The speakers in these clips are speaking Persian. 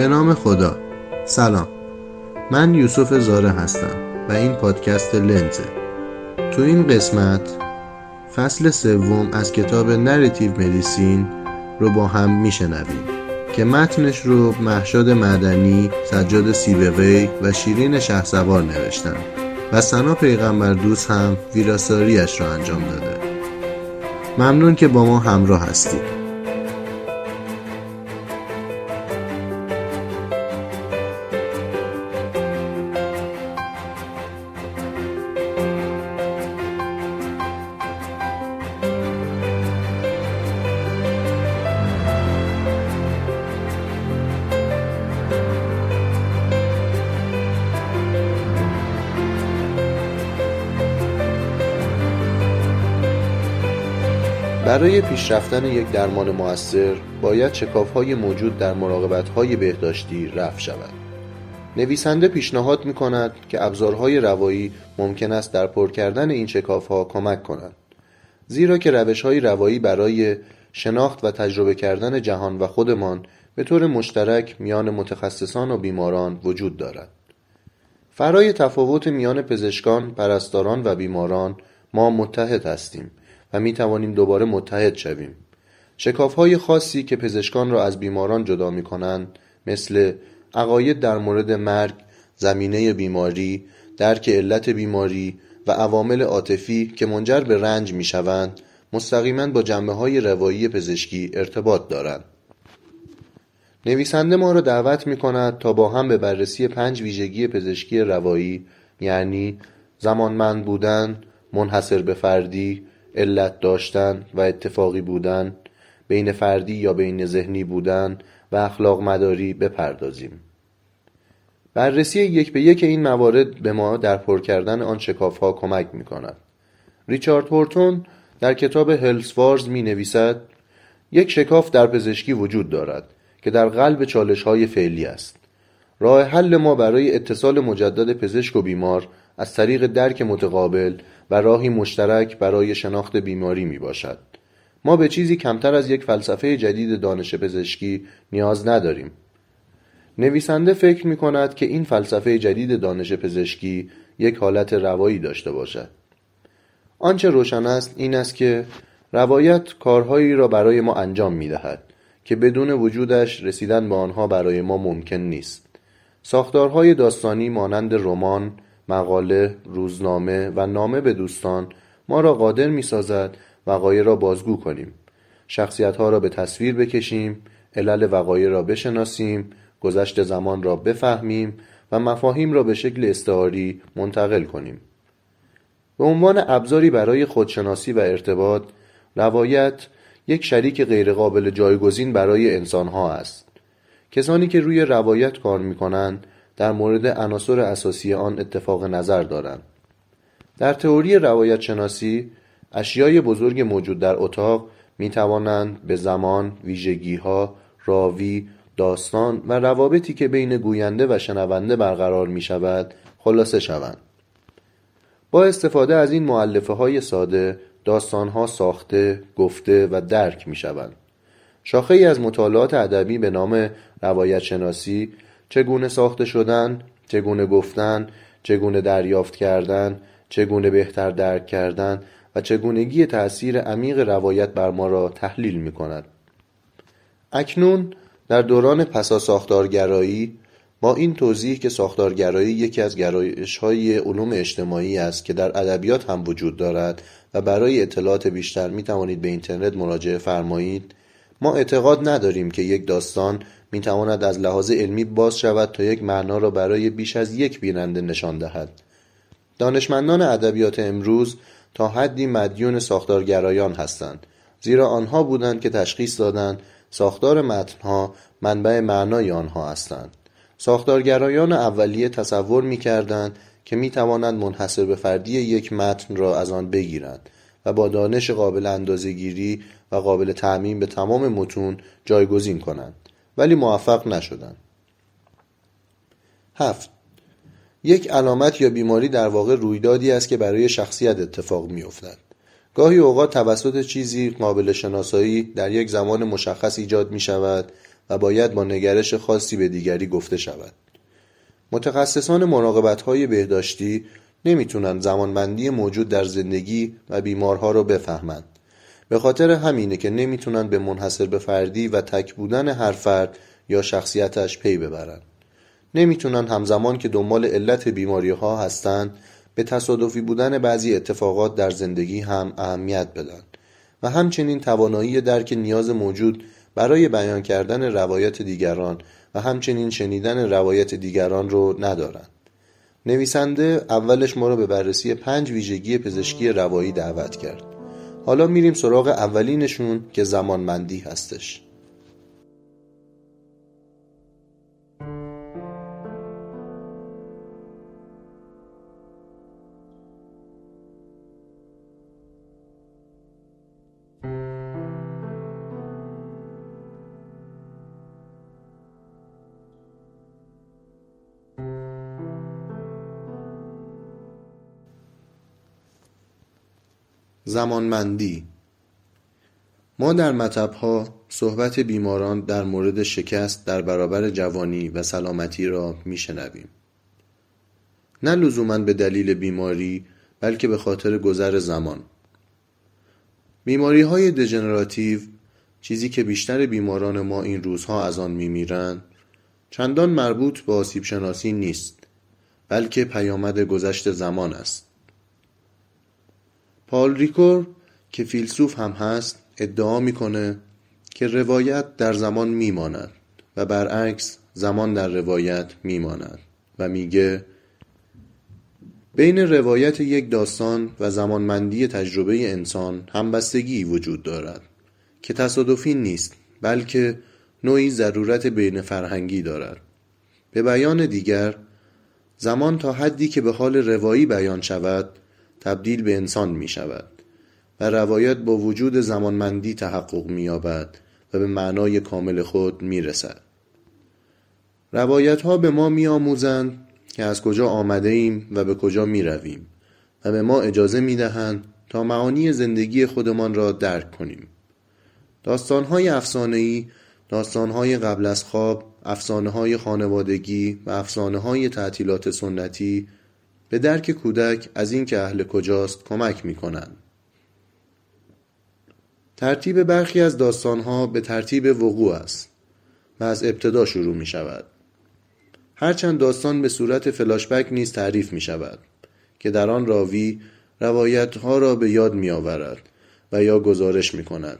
به نام خدا. سلام. من یوسف زاره هستم و این پادکست لنزه. تو این قسمت فصل سوم از کتاب Narrative Medicine رو با هم میشنویم که متنش رو مهشاد مدنی، سجاد سیبوی و شیرین شهسوار نوشتن و سنا پیغمبر دوست هم ویراستاریش رو انجام داده. ممنون که با ما همراه هستید. برای پیشرفتن یک درمان موثر باید های موجود در های بهداشتی رفع شود. نویسنده پیشنهاد می کند که ابزارهای روایی ممکن است در پر کردن این ها کمک کنند. زیرا که روش های روایی برای شناخت و تجربه کردن جهان و خودمان به طور مشترک میان متخصصان و بیماران وجود دارد. فرای تفاوت میان پزشکان، پرستاران و بیماران ما متحد هستیم و می توانیم دوباره متحد شویم شکاف های خاصی که پزشکان را از بیماران جدا می کنند مثل عقاید در مورد مرگ، زمینه بیماری، درک علت بیماری و عوامل عاطفی که منجر به رنج می شوند مستقیما با جنبه های روایی پزشکی ارتباط دارند. نویسنده ما را دعوت می کند تا با هم به بررسی پنج ویژگی پزشکی روایی یعنی زمانمند بودن، منحصر به فردی، علت داشتن و اتفاقی بودن بین فردی یا بین ذهنی بودن و اخلاق مداری بپردازیم. بررسی یک به یک این موارد به ما در پر کردن آن شکاف ها کمک می کند ریچارد هورتون در کتاب هلسوارز می نویسد یک شکاف در پزشکی وجود دارد که در قلب چالش های فعلی است. راه حل ما برای اتصال مجدد پزشک و بیمار از طریق درک متقابل و راهی مشترک برای شناخت بیماری می باشد. ما به چیزی کمتر از یک فلسفه جدید دانش پزشکی نیاز نداریم. نویسنده فکر می کند که این فلسفه جدید دانش پزشکی یک حالت روایی داشته باشد. آنچه روشن است این است که روایت کارهایی را برای ما انجام می دهد که بدون وجودش رسیدن به آنها برای ما ممکن نیست. ساختارهای داستانی مانند رمان، مقاله، روزنامه و نامه به دوستان ما را قادر می سازد وقایع را بازگو کنیم. شخصیت ها را به تصویر بکشیم علل وقایع را بشناسیم گذشت زمان را بفهمیم و مفاهیم را به شکل استعاری منتقل کنیم. به عنوان ابزاری برای خودشناسی و ارتباط روایت یک شریک غیرقابل جایگزین برای انسانها است. کسانی که روی روایت کار می کنند در مورد عناصر اساسی آن اتفاق نظر دارند در تئوری روایت شناسی اشیای بزرگ موجود در اتاق می توانند به زمان، ویژگی ها، راوی، داستان و روابطی که بین گوینده و شنونده برقرار می شود خلاصه شوند. با استفاده از این معلفه های ساده داستان ها ساخته، گفته و درک می شوند. شاخه ای از مطالعات ادبی به نام روایت شناسی چگونه ساخته شدن، چگونه گفتن، چگونه دریافت کردن، چگونه بهتر درک کردن و چگونگی تأثیر عمیق روایت بر ما را تحلیل می کند. اکنون در دوران پسا ساختارگرایی با این توضیح که ساختارگرایی یکی از گرایش های علوم اجتماعی است که در ادبیات هم وجود دارد و برای اطلاعات بیشتر می توانید به اینترنت مراجعه فرمایید ما اعتقاد نداریم که یک داستان می تواند از لحاظ علمی باز شود تا یک معنا را برای بیش از یک بیننده نشان دهد. دانشمندان ادبیات امروز تا حدی مدیون ساختارگرایان هستند زیرا آنها بودند که تشخیص دادند ساختار متنها منبع معنای آنها هستند. ساختارگرایان اولیه تصور می کردند که می توانند منحصر به فردی یک متن را از آن بگیرند و با دانش قابل اندازهگیری و قابل تعمین به تمام متون جایگزین کنند. ولی موفق نشدند. هفت. یک علامت یا بیماری در واقع رویدادی است که برای شخصیت اتفاق میافتد. گاهی اوقات توسط چیزی قابل شناسایی در یک زمان مشخص ایجاد می شود و باید با نگرش خاصی به دیگری گفته شود. متخصصان مراقبت های بهداشتی نمی‌تونن زمانبندی موجود در زندگی و بیمارها رو بفهمند. به خاطر همینه که نمی‌تونن به منحصر به فردی و تک بودن هر فرد یا شخصیتش پی ببرن نمی‌تونن همزمان که دنبال علت بیماری ها هستن به تصادفی بودن بعضی اتفاقات در زندگی هم اهمیت بدن و همچنین توانایی درک نیاز موجود برای بیان کردن روایت دیگران و همچنین شنیدن روایت دیگران رو ندارند. نویسنده اولش ما رو به بررسی پنج ویژگی پزشکی روایی دعوت کرد. حالا میریم سراغ اولینشون که زمانمندی هستش. زمانمندی. ما در مطبها صحبت بیماران در مورد شکست در برابر جوانی و سلامتی را میشنویم. نه لزوما به دلیل بیماری بلکه به خاطر گذر زمان. بیماری های دژنراتیو چیزی که بیشتر بیماران ما این روزها از آن میمیرند چندان مربوط به آسیب شناسی نیست بلکه پیامد گذشت زمان است. پال ریکور که فیلسوف هم هست ادعا می‌کنه که روایت در زمان میماند و برعکس زمان در روایت میماند و میگه بین روایت یک داستان و زمانمندی تجربه انسان همبستگی وجود دارد که تصادفی نیست بلکه نوعی ضرورت بین فرهنگی دارد. به بیان دیگر زمان تا حدی که به حال روایی بیان شود تبدیل به انسان می شود و روایت با وجود زمانمندی تحقق می یابد و به معنای کامل خود می رسد. روایت ها به ما می آموزند که از کجا آمده ایم و به کجا می رویم و به ما اجازه می دهند تا معانی زندگی خودمان را درک کنیم. داستان های افسانه‌ای، داستان های قبل از خواب، افسانه های خانوادگی و افسانه های تعطیلات سنتی به درک کودک از اینکه اهل کجاست کمک می کنند. ترتیب برخی از داستانها به ترتیب وقوع است و از ابتدا شروع می شود. هرچند داستان به صورت فلاشبک نیز تعریف می شود که در آن راوی روایت ها را به یاد می آورد و یا گزارش می کند.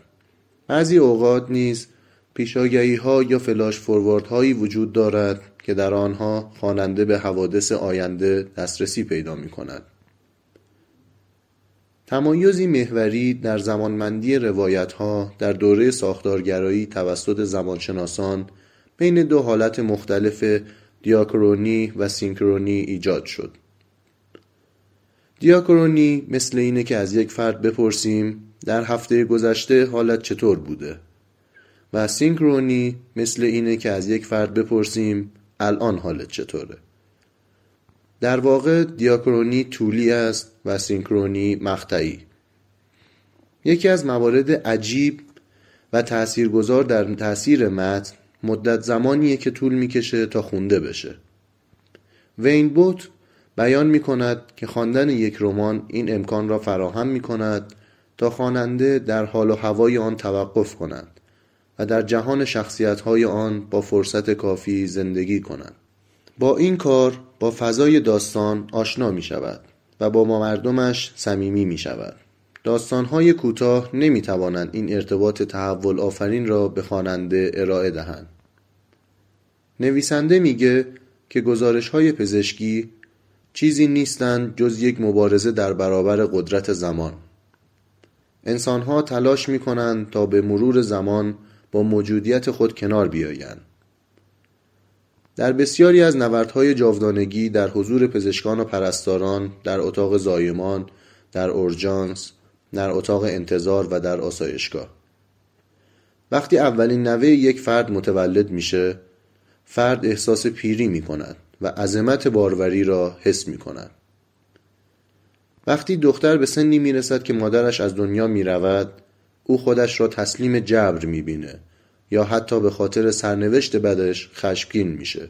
بعضی اوقات نیز پیشاگهی ها یا فلاش فوروارد هایی وجود دارد که در آنها خواننده به حوادث آینده دسترسی پیدا می کند. تمایزی محوری در زمانمندی روایت ها در دوره ساختارگرایی توسط زمانشناسان بین دو حالت مختلف دیاکرونی و سینکرونی ایجاد شد. دیاکرونی مثل اینه که از یک فرد بپرسیم در هفته گذشته حالت چطور بوده و سینکرونی مثل اینه که از یک فرد بپرسیم الان حالت چطوره؟ در واقع دیاکرونی طولی است و سینکرونی مقطعی. یکی از موارد عجیب و تاثیرگذار در تاثیر متن مدت زمانیه که طول می‌کشه تا خونده بشه. وین بوت بیان می کند که خواندن یک رمان این امکان را فراهم می کند تا خواننده در حال و هوای آن توقف کند. در جهان های آن با فرصت کافی زندگی کنند. با این کار با فضای داستان آشنا می شود و با مردمش صمیمی می شود های کوتاه نمی توانند این ارتباط تحول آفرین را به خواننده ارائه دهند. نویسنده میگه که گزارش های پزشکی چیزی نیستند جز یک مبارزه در برابر قدرت زمان. انسانها تلاش می کنند تا به مرور زمان با موجودیت خود کنار بیایند. در بسیاری از نبردهای جاودانگی در حضور پزشکان و پرستاران در اتاق زایمان در اورژانس در اتاق انتظار و در آسایشگاه. وقتی اولین نوه یک فرد متولد میشه فرد احساس پیری می کند و عظمت باروری را حس می کند وقتی دختر به سنی می رسد که مادرش از دنیا می رود او خودش را تسلیم جبر می‌بینه یا حتی به خاطر سرنوشت بدش خشمگین میشه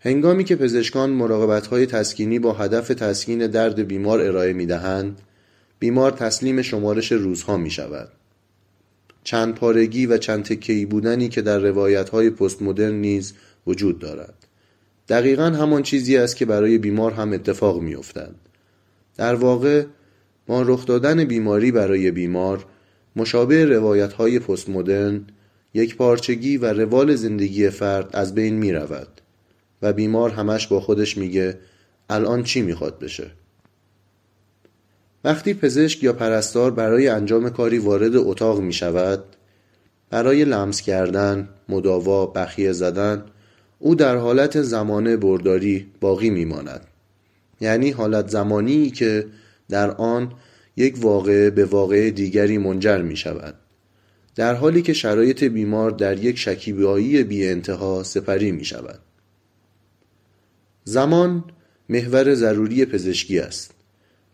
هنگامی که پزشکان مراقبت های تسکینی با هدف تسکین درد بیمار ارائه می دهند، بیمار تسلیم شمارش روزها می شود. چند پارگی و چند تکهی بودنی که در روایت های پست مدرن نیز وجود دارد. دقیقا همان چیزی است که برای بیمار هم اتفاق می افتد. در واقع ما رخ دادن بیماری برای بیمار مشابه روایت های پست مدرن یک پارچگی و روال زندگی فرد از بین می رود و بیمار همش با خودش میگه الان چی می‌خواد بشه؟ وقتی پزشک یا پرستار برای انجام کاری وارد اتاق می شود برای لمس کردن، مداوا، بخیه زدن او در حالت زمانه برداری باقی میماند. یعنی حالت زمانی که در آن یک واقعه به واقعه دیگری منجر می شود در حالی که شرایط بیمار در یک شکیبایی بی انتها سپری می شود زمان محور ضروری پزشکی است.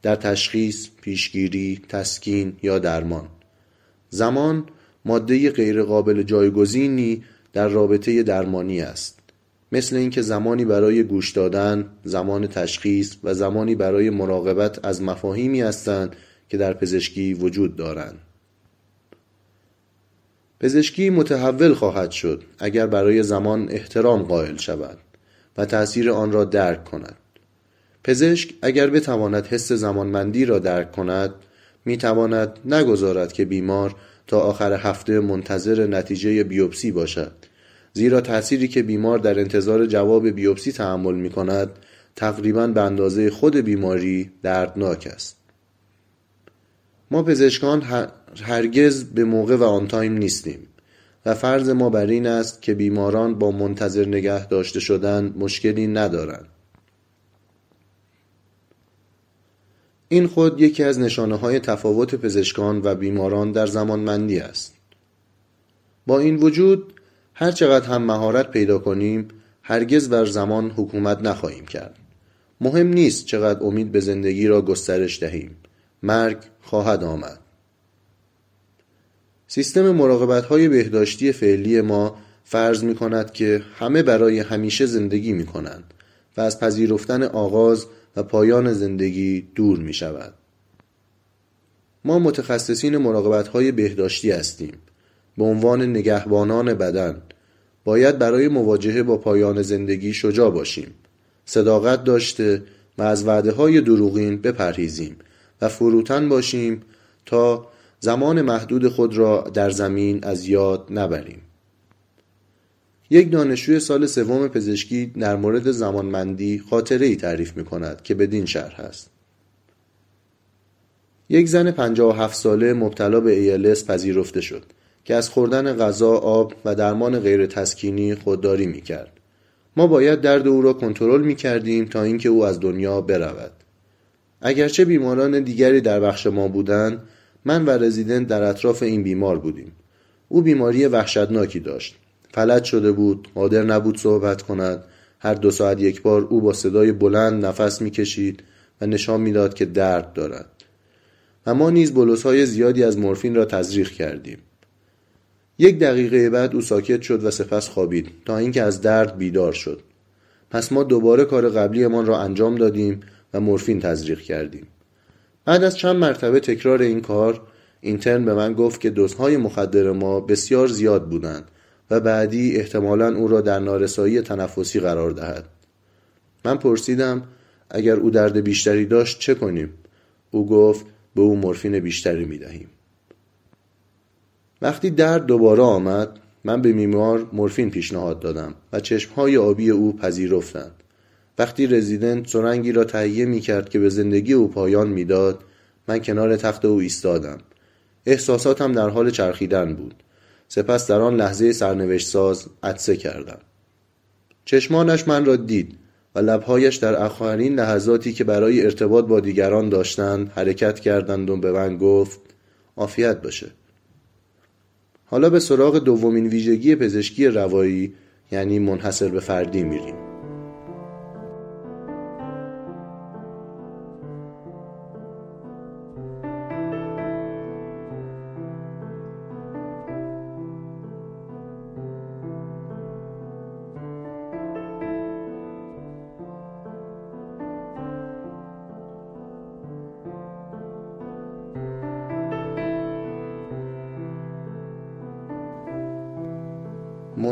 در تشخیص، پیشگیری، تسکین یا درمان. زمان ماده غیرقابل جایگزینی در رابطه درمانی است. مثل اینکه زمانی برای گوش دادن، زمان تشخیص و زمانی برای مراقبت از مفاهیمی هستند که در پزشکی وجود دارند. پزشکی متحول خواهد شد اگر برای زمان احترام قائل شود و تأثیر آن را درک کند. پزشک اگر بتواند حس زمانمندی را درک کند می تواند نگذارد که بیمار تا آخر هفته منتظر نتیجه بیوپسی باشد زیرا تأثیری که بیمار در انتظار جواب بیوپسی تحمل می کند تقریبا به اندازه خود بیماری دردناک است. ما پزشکان هرگز به موقع و آن تایم نیستیم و فرض ما بر این است که بیماران با منتظر نگه داشته شدن مشکلی ندارند. این خود یکی از نشانه های تفاوت پزشکان و بیماران در زمانمندی است. با این وجود هر چقدر هم مهارت پیدا کنیم هرگز بر زمان حکومت نخواهیم کرد مهم نیست چقدر امید به زندگی را گسترش دهیم مرگ خواهد آمد سیستم مراقبت های بهداشتی فعلی ما فرض می کند که همه برای همیشه زندگی می کنند و از پذیرفتن آغاز و پایان زندگی دور می شود. ما متخصصین مراقبت های بهداشتی هستیم. به عنوان نگهبانان بدن باید برای مواجهه با پایان زندگی شجاع باشیم. صداقت داشته و از وعده های دروغین بپرهیزیم و فروتن باشیم تا زمان محدود خود را در زمین از یاد نبریم. یک دانشجوی سال سوم پزشکی در مورد زمانمندی خاطره ای تعریف می کند که بدین شرح است. یک زن 57 ساله مبتلا به ALS پذیرفته شد که از خوردن غذا، آب و درمان غیر تسکینی خودداری می کرد. ما باید درد او را کنترل می کردیم تا اینکه او از دنیا برود. اگرچه بیماران دیگری در بخش ما بودند، من و رزیدنت در اطراف این بیمار بودیم. او بیماری وحشتناکی داشت. فلج شده بود قادر نبود صحبت کند هر دو ساعت یک بار او با صدای بلند نفس می‌کشید و نشان می‌داد که درد دارد و ما نیز بلوس های زیادی از مورفین را تزریق کردیم یک دقیقه بعد او ساکت شد و سپس خوابید تا اینکه از درد بیدار شد. پس ما دوباره کار قبلیمان را انجام دادیم و مورفین تزریق کردیم. بعد از چند مرتبه تکرار این کار اینترن به من گفت که دوزهای مخدر ما بسیار زیاد بودند و بعدی احتمالا او را در نارسایی تنفسی قرار دهد. من پرسیدم اگر او درد بیشتری داشت چه کنیم؟ او گفت به او مورفین بیشتری می دهیم وقتی درد دوباره آمد من به بیمار مورفین پیشنهاد دادم و چشمهای آبی او پذیرفتند. وقتی رزیدنت سرنگی را تهیه می کرد که به زندگی او پایان می‌داد من کنار تخت او ایستادم. احساساتم در حال چرخیدن بود. سپس در آن لحظه سرنوشت ساز عدسه کردم. چشمانش من را دید و لبهایش در آخرین لحظاتی که برای ارتباط با دیگران داشتند حرکت کردند و به من گفت عافیت باشه. حالا به سراغ دومین ویژگی پزشکی روایی یعنی منحصر به فردی میریم.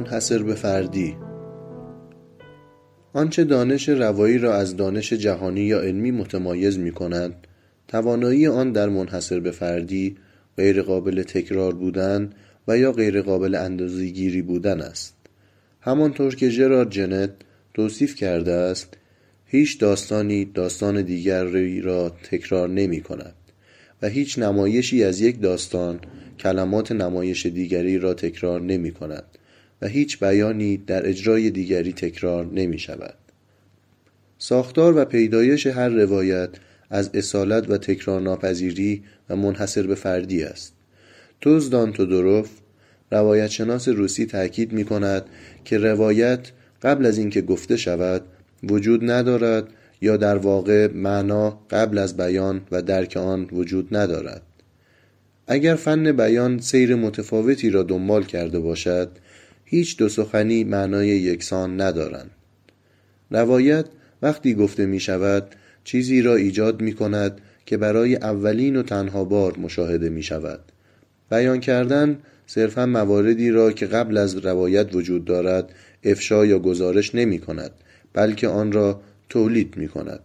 منحصر به فردی. آنچه دانش روایی را از دانش جهانی یا علمی متمایز می کند توانایی آن در منحصر به فردی غیر قابل تکرار بودن و یا غیر قابل اندازه‌گیری بودن است. همانطور که ژرارد جنت توصیف کرده است هیچ داستانی داستان دیگری را تکرار نمی کند و هیچ نمایشی از یک داستان کلمات نمایش دیگری را تکرار نمی کند و هیچ بیانی در اجرای دیگری تکرار نمی شود. ساختار و پیدایش هر روایت از اصالت و تکرار ناپذیری و منحصر به فردی است. توزدان تودوروف روایت شناس روسی تأکید می کند که روایت قبل از اینکه گفته شود وجود ندارد یا در واقع معنا قبل از بیان و درک آن وجود ندارد اگر فن بیان سیر متفاوتی را دنبال کرده باشد هیچ دو سخنی معنای یکسان ندارند. روایت وقتی گفته می شود چیزی را ایجاد می کند که برای اولین و تنها بار مشاهده می شود بیان کردن صرفا مواردی را که قبل از روایت وجود دارد افشا یا گزارش نمی کند بلکه آن را تولید می کند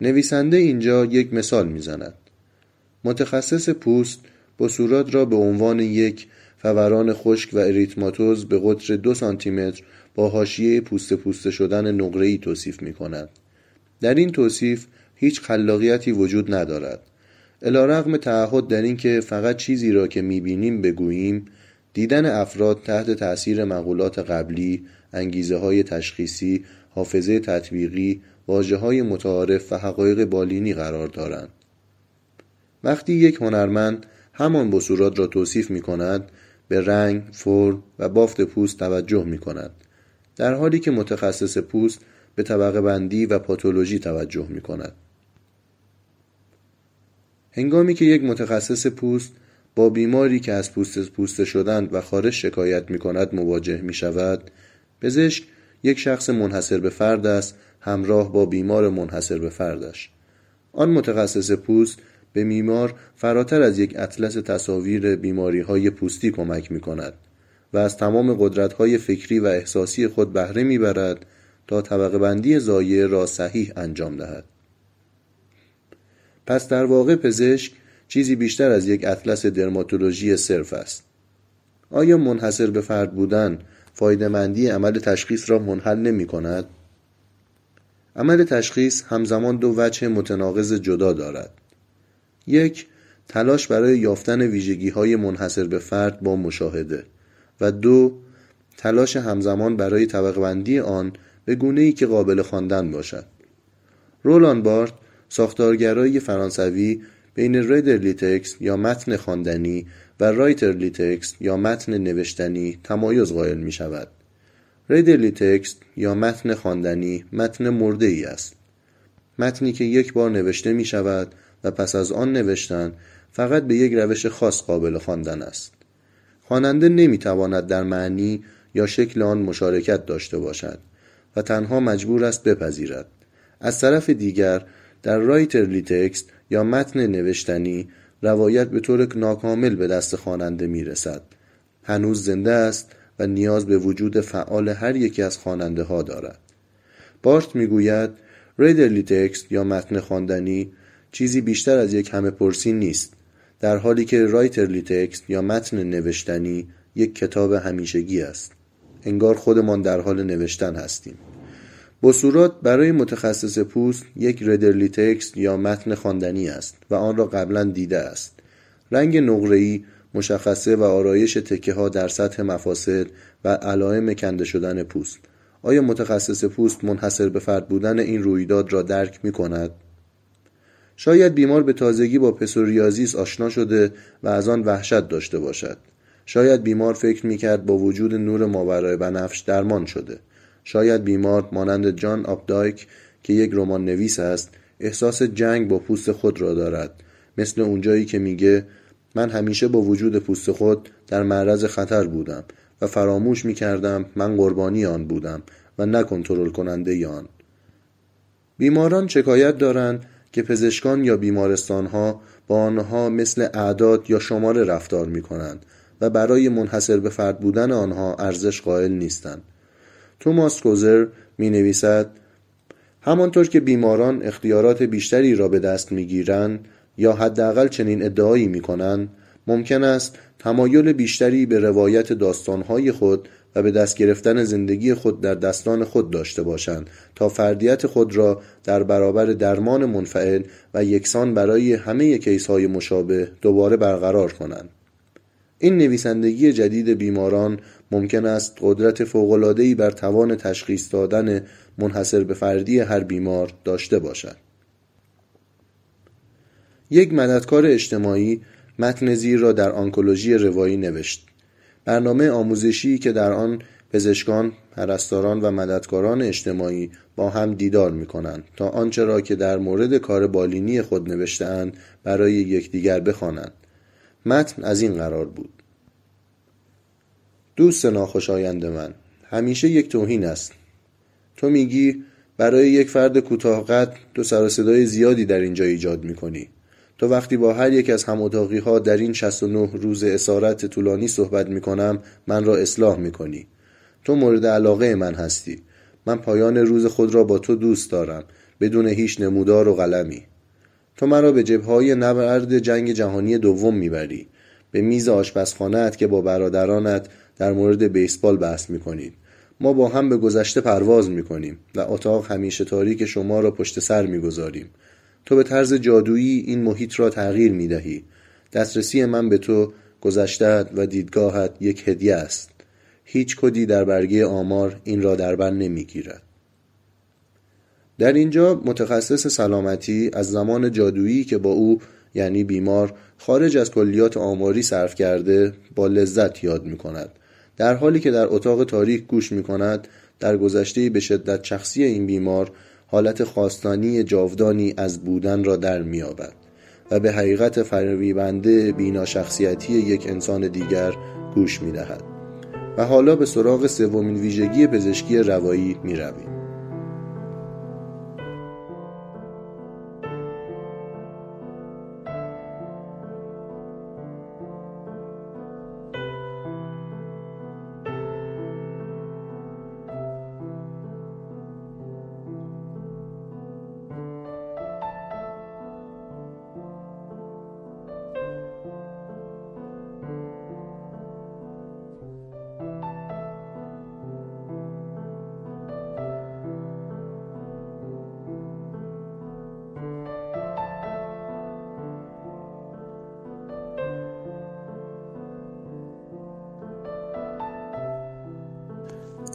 نویسنده اینجا یک مثال می زند متخصص پوست بسورات را به عنوان یک فوران خشک و اریتماتوز به قطر دو سانتیمتر با حاشیه پوست پوسته شدن نقره‌ای توصیف می کند. در این توصیف هیچ خلاقیتی وجود ندارد. رغم تعهد در اینکه فقط چیزی را که می‌بینیم بگوییم دیدن افراد تحت تأثیر مقولات قبلی، انگیزه های تشخیصی، حافظه تطبیقی، واجه های متعارف و حقایق بالینی قرار دارند. وقتی یک هنرمند همان بصورات را توصیف می کند به رنگ، فرم و بافت پوست توجه می کند در حالی که متخصص پوست به طبقه بندی و پاتولوژی توجه می کند هنگامی که یک متخصص پوست با بیماری که از پوست پوسته شدند و خارش شکایت می کند مواجه می شود پزشک یک شخص منحصر به فرد است همراه با بیمار منحصر به فردش. آن متخصص پوست به بیمار فراتر از یک اطلس تصاویر بیماری های پوستی کمک می کند و از تمام قدرت های فکری و احساسی خود بهره می برد تا طبقه بندی زایه را صحیح انجام دهد. پس در واقع پزشک چیزی بیشتر از یک اطلس درماتولوژی صرف است. آیا منحصر به فرد بودن فایدهمندی عمل تشخیص را منحل نمی کند؟ عمل تشخیص همزمان دو وجه متناقض جدا دارد. یک تلاش برای یافتن ویژگی های منحصر به فرد با مشاهده. و دو تلاش همزمان برای طبقه بندی آن به گونه ای که قابل خواندن باشد. رولان بارت ساختارگرای فرانسوی بین readerly text یا متن خواندنی و writerly text یا متن نوشتنی تمایز قائل می شود readerly text یا متن خواندنی متن مرده ای است. متنی که یک بار نوشته می شود و پس از آن نوشتن فقط به یک روش خاص قابل خواندن است. خواننده نمی‌تواند در معنی یا شکل آن مشارکت داشته باشد و تنها مجبور است بپذیرد. از طرف دیگر در رایتر تکست یا متن نوشتنی روایت به طور ناکامل به دست خواننده می‌رسد. هنوز زنده است و نیاز به وجود فعال هر یکی از خواننده ها دارد. بارت می‌گوید ریدرلی تکست یا متن خواندنی چیزی بیشتر از یک همه پرسی نیست. در حالی که رایترلی تکست یا متن نوشتنی یک کتاب همیشگی است. انگار خودمان در حال نوشتن هستیم. بصورات برای متخصص پوست یک ردرلی تکست یا متن خواندنی است و آن را قبلا دیده است. رنگ نقره‌ای مشخصه و آرایش تکه ها در سطح مفاصل و علائم کنده شدن پوست. آیا متخصص پوست منحصر به فرد بودن این رویداد را درک می کند؟ شاید بیمار به تازگی با پسوریازیس آشنا شده و از آن وحشت داشته باشد. شاید بیمار فکر می‌کرد با وجود نور ماورای بنفش درمان شده. شاید بیمار مانند جان آبدایک که یک رمان نویس است احساس جنگ با پوست خود را دارد. مثل اونجایی که میگه من همیشه با وجود پوست خود در معرض خطر بودم و فراموش می‌کردم من قربانی آن بودم و نه کنترل کننده آن. بیماران شکایت دارند که پزشکان یا بیمارستانها با آنها مثل اعداد یا شمار رفتار می کنند و برای منحصر به فرد بودن آنها ارزش قائل نیستند. توماس کوزر می نویسد همانطور که بیماران اختیارات بیشتری را به دست می‌گیرند یا حداقل چنین ادعایی می‌کنند ممکن است تمایل بیشتری به روایت داستانهای خود و به دست گرفتن زندگی خود در دستان خود داشته باشند تا فردیت خود را در برابر درمان منفعل و یکسان برای همه کیس های مشابه دوباره برقرار کنند. این نویسندگی جدید بیماران ممکن است قدرت فوق‌العاده‌ای بر توان تشخیص دادن منحصر به فردی هر بیمار داشته باشد. یک مددکار اجتماعی متن زیر را در آنکولوژی روایی نوشت. برنامه آموزشی که در آن پزشکان، پرستاران و مددکاران اجتماعی با هم دیدار می کنند تا آنچه را که در مورد کار بالینی خود نوشتهاند برای یکدیگر بخوانند. متن از این قرار بود. دوست ناخوشایند من همیشه یک توهین است تو میگی برای یک فرد کوتاه قد تو سر صدای زیادی در اینجا ایجاد می‌کنی تو وقتی با هر یک از هم ها در این 69 روز اسارت طولانی صحبت می‌کنم من را اصلاح می‌کنی. تو مورد علاقه من هستی. من پایان روز خود را با تو دوست دارم بدون هیچ نمودار و قلمی. تو مرا به جبههای نبرد جنگ جهانی دوم می‌بری. به میز آشپزخانهات که با برادرانت در مورد بیسبال بحث می‌کنید ما با هم به گذشته پرواز می‌کنیم و اتاق همیشه تاریک شما را پشت سر می‌گذاریم. تو به طرز جادویی این محیط را تغییر می‌دهی. دسترسی من به تو گذشتهت و دیدگاهت یک هدیه است. هیچ کدی در برگه آمار این را در بر نمی‌گیرد. در اینجا متخصص سلامتی از زمان جادویی که با او یعنی بیمار خارج از کلیات آماری صرف کرده با لذت یاد می کند در حالی که در اتاق تاریک گوش می کند در گذشته به شدت شخصی این بیمار حالت خواستانی جاودانی از بودن را در میابد و به حقیقت فرویبنده بینا شخصیتی یک انسان دیگر گوش می دهد. و حالا به سراغ سومین ویژگی پزشکی روایی می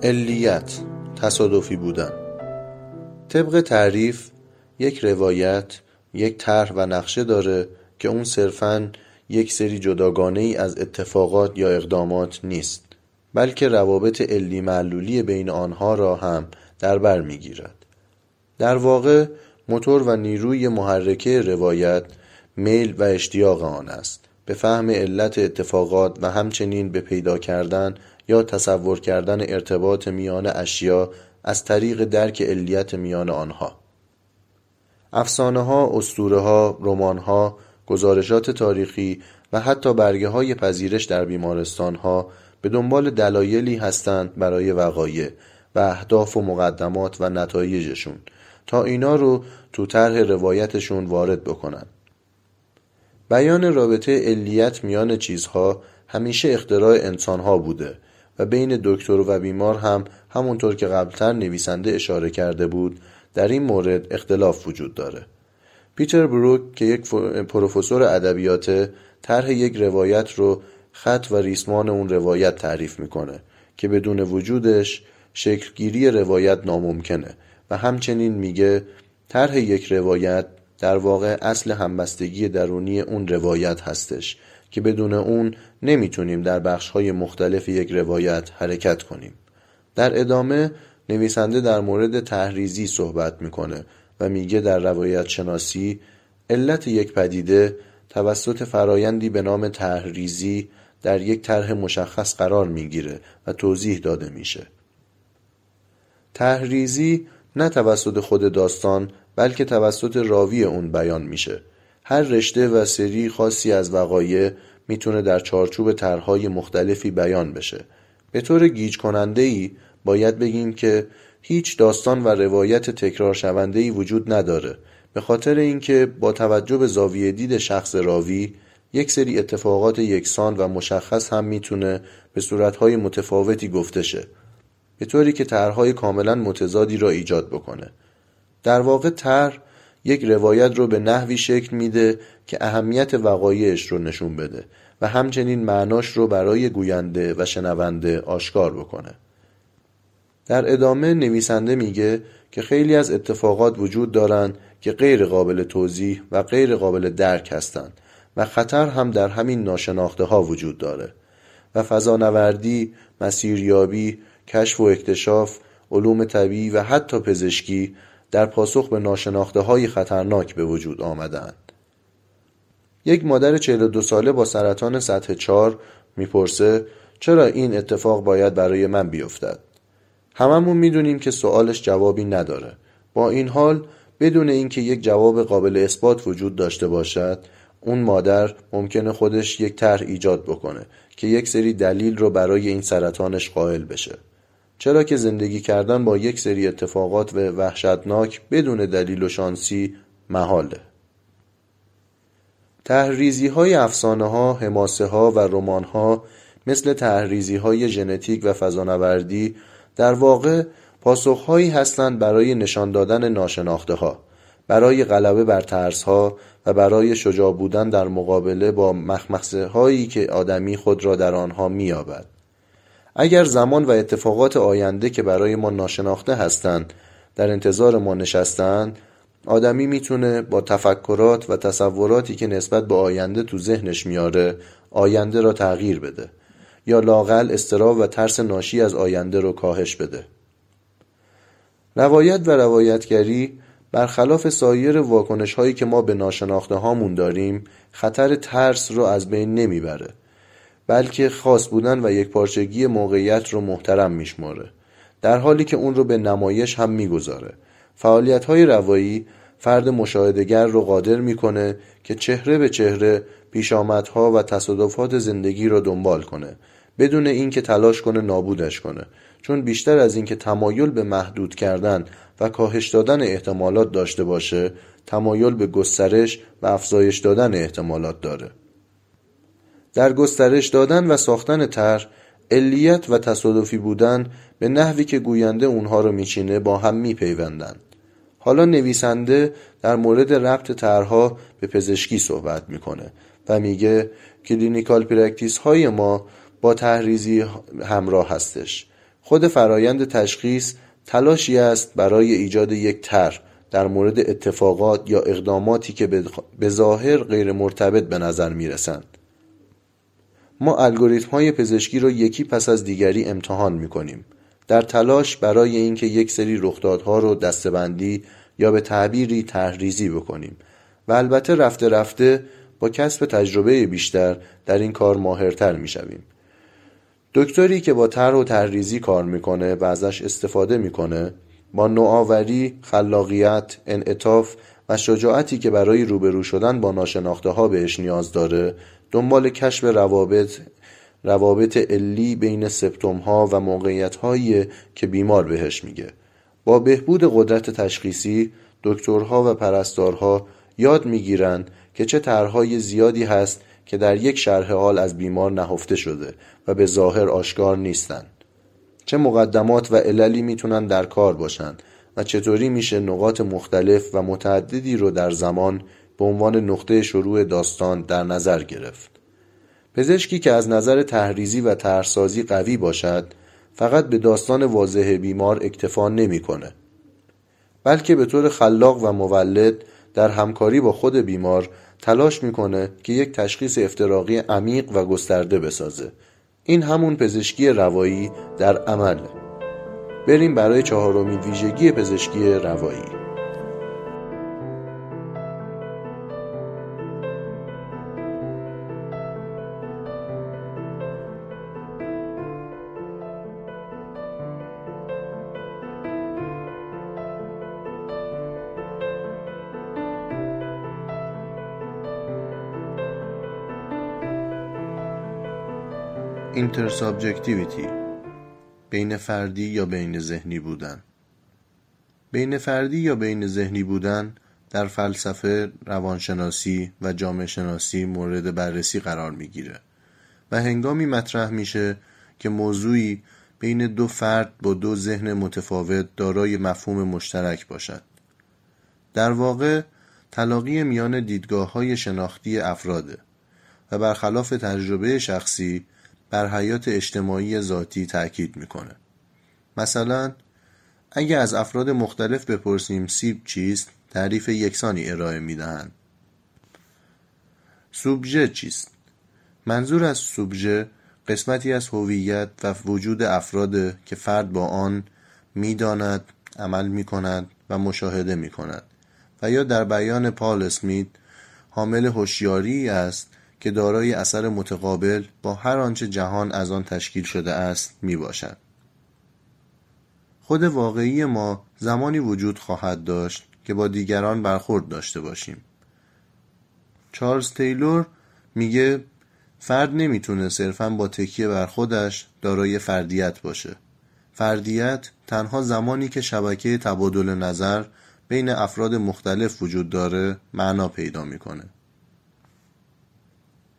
علیت تصادفی بودن. طبق تعریف یک روایت یک طرح و نقشه داره که اون صرفا یک سری جداگانه ای از اتفاقات یا اقدامات نیست بلکه روابط علی معلولی بین آنها را هم در بر می‌گیرد. در واقع موتور و نیروی محرکه روایت میل و اشتیاق آن است. به فهم علت اتفاقات و همچنین به پیدا کردن یا تصور کردن ارتباط میان اشیا از طریق درک علیت میان آنها. افسانه ها، اسطوره ها، رمان ها، گزارشات تاریخی و حتی برگه های پذیرش در بیمارستان ها به دنبال دلایلی هستند برای وقایع و اهداف و مقدمات و نتایجشون تا اینا رو تو طرح روایتشون وارد بکنن. بیان رابطه علیت میان چیزها همیشه اختراع انسانها بوده و بین دکتر و بیمار هم همونطور که قبلتر نویسنده اشاره کرده بود در این مورد اختلاف وجود داره. پیتر بروک که یک پروفسور ادبیات طرح یک روایت رو خط و ریسمان اون روایت تعریف می‌کنه که بدون وجودش شکلگیری روایت ناممکنه و همچنین میگه طرح یک روایت در واقع اصل همبستگی درونی اون روایت هستش که بدون اون نمی‌تونیم در بخشهای مختلف یک روایت حرکت کنیم. در ادامه نویسنده در مورد تحریزی صحبت می‌کنه و میگه در روایت شناسی علت یک پدیده توسط فرایندی به نام تحریزی در یک طرح مشخص قرار می‌گیره و توضیح داده میشه. تحریزی نه توسط خود داستان بلکه توسط راوی اون بیان میشه. هر رشته و سری خاصی از وقایع می‌تونه در چارچوب طرحهای مختلفی بیان بشه. به طور گیج کننده ای باید بگیم که هیچ داستان و روایت تکرار شونده ای وجود نداره. به خاطر اینکه با توجه به زاویه دید شخص راوی یک سری اتفاقات یکسان و مشخص هم می‌تونه به صورتهای متفاوتی گفته شه به طوری که طرحهای کاملا متضادی را ایجاد بکنه. در واقع طرح یک روایت رو به نحوی شکل میده که اهمیت وقایعش رو نشون بده و همچنین معناش رو برای گوینده و شنونده آشکار بکنه. در ادامه نویسنده میگه که خیلی از اتفاقات وجود دارند که غیر قابل توضیح و غیر قابل درک هستند و خطر هم در همین ناشناخته ها وجود داره و فضانوردی، مسیریابی، کشف و اکتشاف، علوم طبیعی و حتی پزشکی در پاسخ به ناشناخته های خطرناک به وجود آمدند. یک مادر 42 ساله با سرطان سطح 4 می‌پرسه چرا این اتفاق باید برای من بیفتد؟ هممون می‌دونیم که سوالش جوابی نداره. با این حال بدون اینکه یک جواب قابل اثبات وجود داشته باشد اون مادر ممکنه خودش یک طرح ایجاد بکنه که یک سری دلیل رو برای این سرطانش قائل بشه چرا که زندگی کردن با یک سری اتفاقات و وحشتناک بدون دلیل و شانسی محاله. تحریزی های افسانه ها، حماسه ها و رمان ها مثل تحریزی های ژنتیک و فضانوردی در واقع پاسخهایی هستند برای نشان دادن ناشناخته ها برای غلبه بر ترس ها و برای شجاع بودن در مقابله با مخمخصه هایی که آدمی خود را در آنها مییابد. اگر زمان و اتفاقات آینده که برای ما ناشناخته هستند در انتظار ما نشستند آدمی می‌تونه با تفکرات و تصوراتی که نسبت به آینده تو ذهنش میاره آینده را تغییر بده. یا لاقل استراب و ترس ناشی از آینده رو کاهش بده. روایت و روایتگری برخلاف سایر واکنش هایی که ما به ناشناخته هامون داریم خطر ترس رو از بین نمی‌بره. بلکه خاص بودن و یک پارچگی موقعیت رو محترم میشماره. در حالی که اون رو به نمایش هم می‌گذاره. فعالیت های روایی فرد مشاهدگر رو قادر می‌کنه که چهره به چهره پیشامدها و تصادفات زندگی رو دنبال کنه. بدون اینکه تلاش کنه نابودش کنه. چون بیشتر از اینکه تمایل به محدود کردن و کاهش دادن احتمالات داشته باشه تمایل به گسترش و افزایش دادن احتمالات داره. در گسترش دادن و ساختن طرح علیت و تصادفی بودن به نحوی که گوینده اونها رو میچینه با هم میپیوندند حالا نویسنده در مورد ربط طرحها به پزشکی صحبت می‌کنه و میگه clinical practice های ما با طرح‌ریزی همراه هستش خود فرایند تشخیص تلاشی است برای ایجاد یک طرح در مورد اتفاقات یا اقداماتی که به ظاهر غیر مرتبط به نظر می رسند. ما الگوریتم های پزشکی را یکی پس از دیگری امتحان می کنیم. در تلاش برای اینکه یک سری رخدادها رو دستبندی یا به تعبیری تحریزی بکنیم و البته رفته رفته با کسب تجربه بیشتر در این کار ماهرتر می شویم. دکتری که با طرح و تحریزی کار می‌کنه و ازش استفاده می‌کنه با نوآوری، خلاقیت، انعطاف و شجاعتی که برای روبرو شدن با ناشناخته ها بهش نیاز داره دنبال کشف روابط روابط علی بین سپتوم ها و موقعیت هایی که بیمار بهش میگه. با بهبود قدرت تشخیصی دکترها و پرستارها یاد می‌گیرند که چه طرحهای زیادی هست که در یک شرح حال از بیمار نهفته شده و به ظاهر آشکار نیستند چه مقدمات و عللی می‌تونن در کار باشند و چطوری میشه نقاط مختلف و متعددی رو در زمان به عنوان نقطه شروع داستان در نظر گرفت. پزشکی که از نظر تحریزی و طرحسازی قوی باشد فقط به داستان واضح بیمار اکتفا نمی‌کنه. بلکه به طور خلاق و مولد در همکاری با خود بیمار تلاش می‌کنه که یک تشخیص افتراقی عمیق و گسترده بسازه. این همون پزشکی روایی در عمل بریم برای چهارمین ویژگی پزشکی روایی. intersubjectivity بین فردی یا بین ذهنی بودن. بین فردی یا بین ذهنی بودن در فلسفه روانشناسی و جامعه شناسی مورد بررسی قرار می‌گیره و هنگامی مطرح میشه که موضوعی بین دو فرد با دو ذهن متفاوت دارای مفهوم مشترک باشد. در واقع تلاقی میان دیدگاه های شناختی افراده و برخلاف تجربه شخصی بر حیات اجتماعی ذاتی تأکید می‌کنه. مثلا اگر از افراد مختلف بپرسیم سیب چیست تعریف یکسانی ارائه می‌دهند. سوبژه چیست؟ منظور از سوبژه قسمتی از هویت و وجود افراد که فرد با آن می‌داند عمل می کند و مشاهده می کند و یا در بیان پال اسمیت حامل هوشیاری است که دارای اثر متقابل با هر آنچه جهان از آن تشکیل شده است می باشد. خود واقعی ما زمانی وجود خواهد داشت که با دیگران برخورد داشته باشیم. چارلز تیلور میگه فرد نمی‌تونه صرفا با تکیه بر خودش دارای فردیت باشه. فردیت تنها زمانی که شبکه تبادل نظر بین افراد مختلف وجود داره معنا پیدا می‌کنه.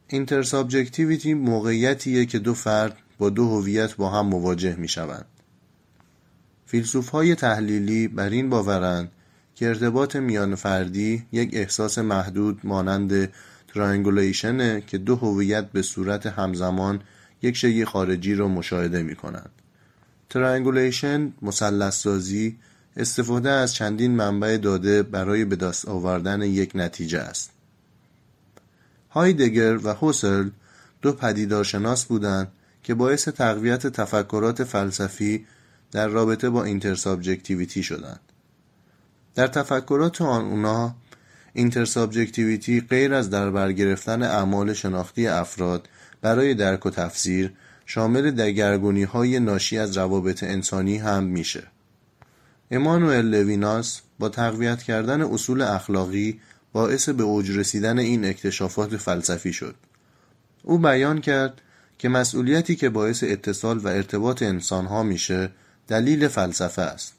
intersubjectivity موقعیتیه که دو فرد با دو هویت با هم مواجه می شوند. فیلسوف های تحلیلی بر این باورند که ارتباط میان فردی یک احساس محدود مانند triangulation ه که دو هویت به صورت همزمان یک شی خارجی را مشاهده می کنند. triangulation مثلث سازی استفاده از چندین منبع داده برای به دست آوردن یک نتیجه است. هایدگر و هوسرل دو پدیدارشناس بودند که باعث تقویت تفکرات فلسفی در رابطه با intersubjectivity شدند. در تفکرات آن اونا intersubjectivity غیر از در برگرفتن اعمال شناختی افراد برای درک و تفسیر شامل دگرگونی های ناشی از روابط انسانی هم میشه. امانوئل لویناس با تقویت کردن اصول اخلاقی باعث به اوج رسیدن این اکتشافات فلسفی شد. او بیان کرد که مسئولیتی که باعث اتصال و ارتباط انسانها میشه دلیل فلسفه است.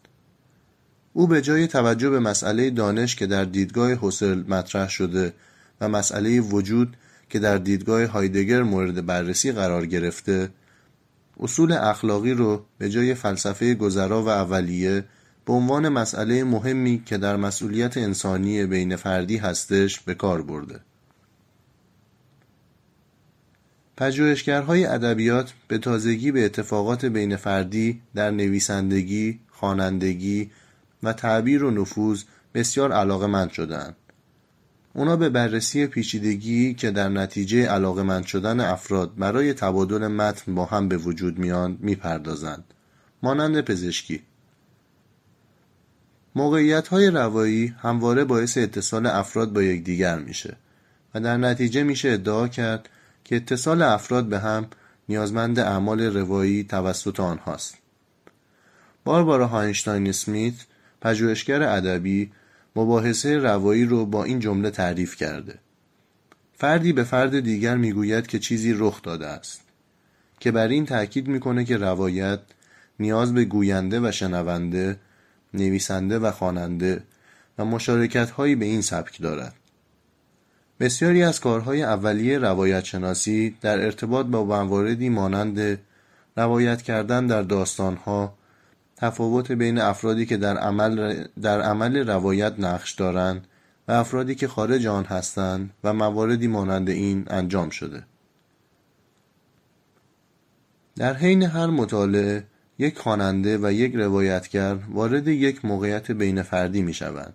او به جای توجه به مسئله دانش که در دیدگاه حسل مطرح شده و مسئله وجود که در دیدگاه هایدگر مورد بررسی قرار گرفته اصول اخلاقی رو به جای فلسفه گذرا و اولیه به عنوان مسئله مهمی که در مسئولیت انسانی بین فردی هستش به کار برده. پژوهشگرهای ادبیات به تازگی به اتفاقات بین فردی در نویسندگی، خوانندگی و تعبیر و نفوذ بسیار علاقمند شدند. اونا به بررسی پیچیدگی که در نتیجه علاقمند شدن افراد برای تبادل متن با هم به وجود میان می‌پردازند. مانند پزشکی موقعیت های روایی همواره باعث اتصال افراد با یکدیگر میشه و در نتیجه میشه ادعا کرد که اتصال افراد به هم نیازمند اعمال روایی توسط آنهاست. باربارا هاینشتاین اسمیت پژوهشگر ادبی مباحثه روایی رو با این جمله تعریف کرده. فردی به فرد دیگر می‌گوید که چیزی رخ داده است که بر این تأکید می‌کنه که روایت نیاز به گوینده و شنونده نویسنده و خواننده و مشارکت هایی به این سبک دارد. بسیاری از کارهای اولیه روایت شناسی در ارتباط با مواردی مانند روایت کردن در داستانها تفاوت بین افرادی که در عمل, در عمل روایت نقش دارند و افرادی که خارج آن هستند و مواردی مانند این انجام شده. در حین هر مطالعه یک خواننده و یک روایتگر وارد یک موقعیت بین فردی می شوند